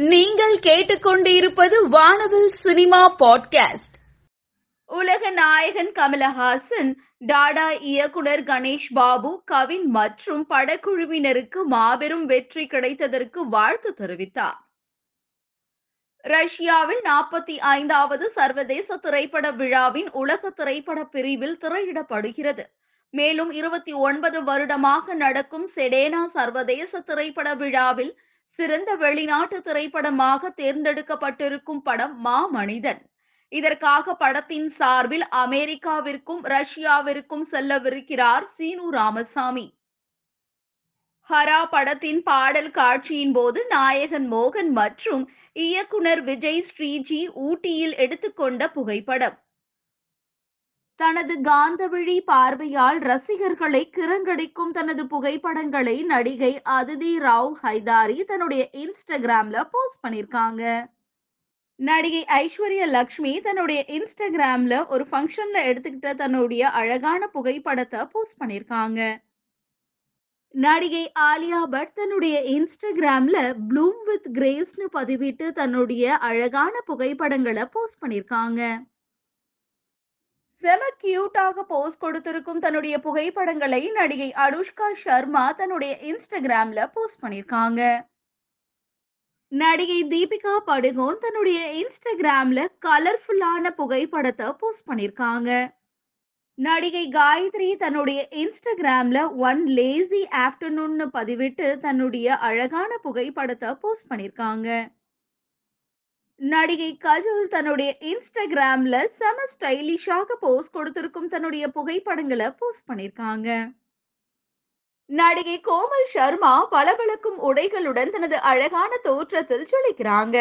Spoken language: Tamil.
நீங்கள் கேட்டுக்கொண்டிருப்பது வானவில் சினிமா பாட்காஸ்ட். உலக நாயகன் கமலஹாசன் டாடா இயக்குனர் கணேஷ் பாபு கவின் மற்றும் படக்குழுவினருக்கு மாபெரும் வெற்றி கிடைத்ததற்கு வாழ்த்து தெரிவித்தார். ரஷ்யாவில் நாற்பத்தி ஐந்தாவது சர்வதேச திரைப்பட விழாவின் உலக திரைப்பட பிரிவில் திரையிடப்படுகிறது. மேலும் இருபத்தி ஒன்பது வருடமாக நடக்கும் செடேனா சர்வதேச திரைப்பட விழாவில் சிறந்த வெளிநாட்டு திரைப்படமாக தேர்ந்தெடுக்கப்பட்டிருக்கும் படம் மாமனிதன் இதற்காக படத்தின் சார்பில் அமெரிக்காவிற்கும் ரஷ்யாவிற்கும் செல்லவிருக்கிறார் சீனு ராமசாமி. ஹரா படத்தின் பாடல் காட்சியின் போது நாயகன் மோகன் மற்றும் இயக்குனர் விஜய் ஸ்ரீஜி ஊட்டியில் எடுத்துக்கொண்ட புகைப்படம். தனது காந்தவழி பார்வையால் ரசிகர்களை கிரங்கடிக்கும் தனது புகைப்படங்களை நடிகை அதிதி ராவ் ஹைதாரி தன்னுடைய இன்ஸ்டாகிராம்ல போஸ்ட் பண்ணிருக்காங்க. நடிகை ஐஸ்வர்யா லக்ஷ்மி தன்னுடைய இன்ஸ்டாகிராம்ல ஒரு ஃபங்க்ஷன்ல எடுத்துக்கிட்ட தன்னுடைய அழகான புகைப்படத்தை போஸ்ட் பண்ணிருக்காங்க. நடிகை ஆலியா பட் தன்னுடைய இன்ஸ்டாகிராம்ல ப்ளூம் வித் கிரேஸ்னு பதிவிட்டு தன்னுடைய அழகான புகைப்படங்களை போஸ்ட் பண்ணிருக்காங்க. செம கியூட்டாக போஸ்ட் கொடுத்திருக்கும் தன்னுடைய புகைப்படங்களை நடிகை அனுஷ்கா சர்மா தன்னுடைய இன்ஸ்டாகிராம்ல போஸ்ட் பண்ணிருக்காங்க நடிகை தீபிகா படுகோன் தன்னுடைய இன்ஸ்டாகிராம்ல கலர்ஃபுல்லான புகைப்படத்தை போஸ்ட் பண்ணிருக்காங்க நடிகை காயத்ரி தன்னுடைய இன்ஸ்டாகிராம்ல ஒன் லேசி ஆஃப்டர்நூன்னு பதிவிட்டு தன்னுடைய அழகான புகைப்படத்தை போஸ்ட் பண்ணிருக்காங்க நடிகை கஜோல் தன்னுடைய இன்ஸ்டாகிராம்ல செம ஸ்டைலிஷாக போஸ்ட் கொடுத்திருக்கும் தன்னுடைய புகைப்படங்களை போஸ்ட் பண்ணிருக்காங்க நடிகை கோமல் சர்மா பளபளக்கும் உடைகளுடன் தனது அழகான தோற்றத்தில் ஜொலிக்கிறாங்க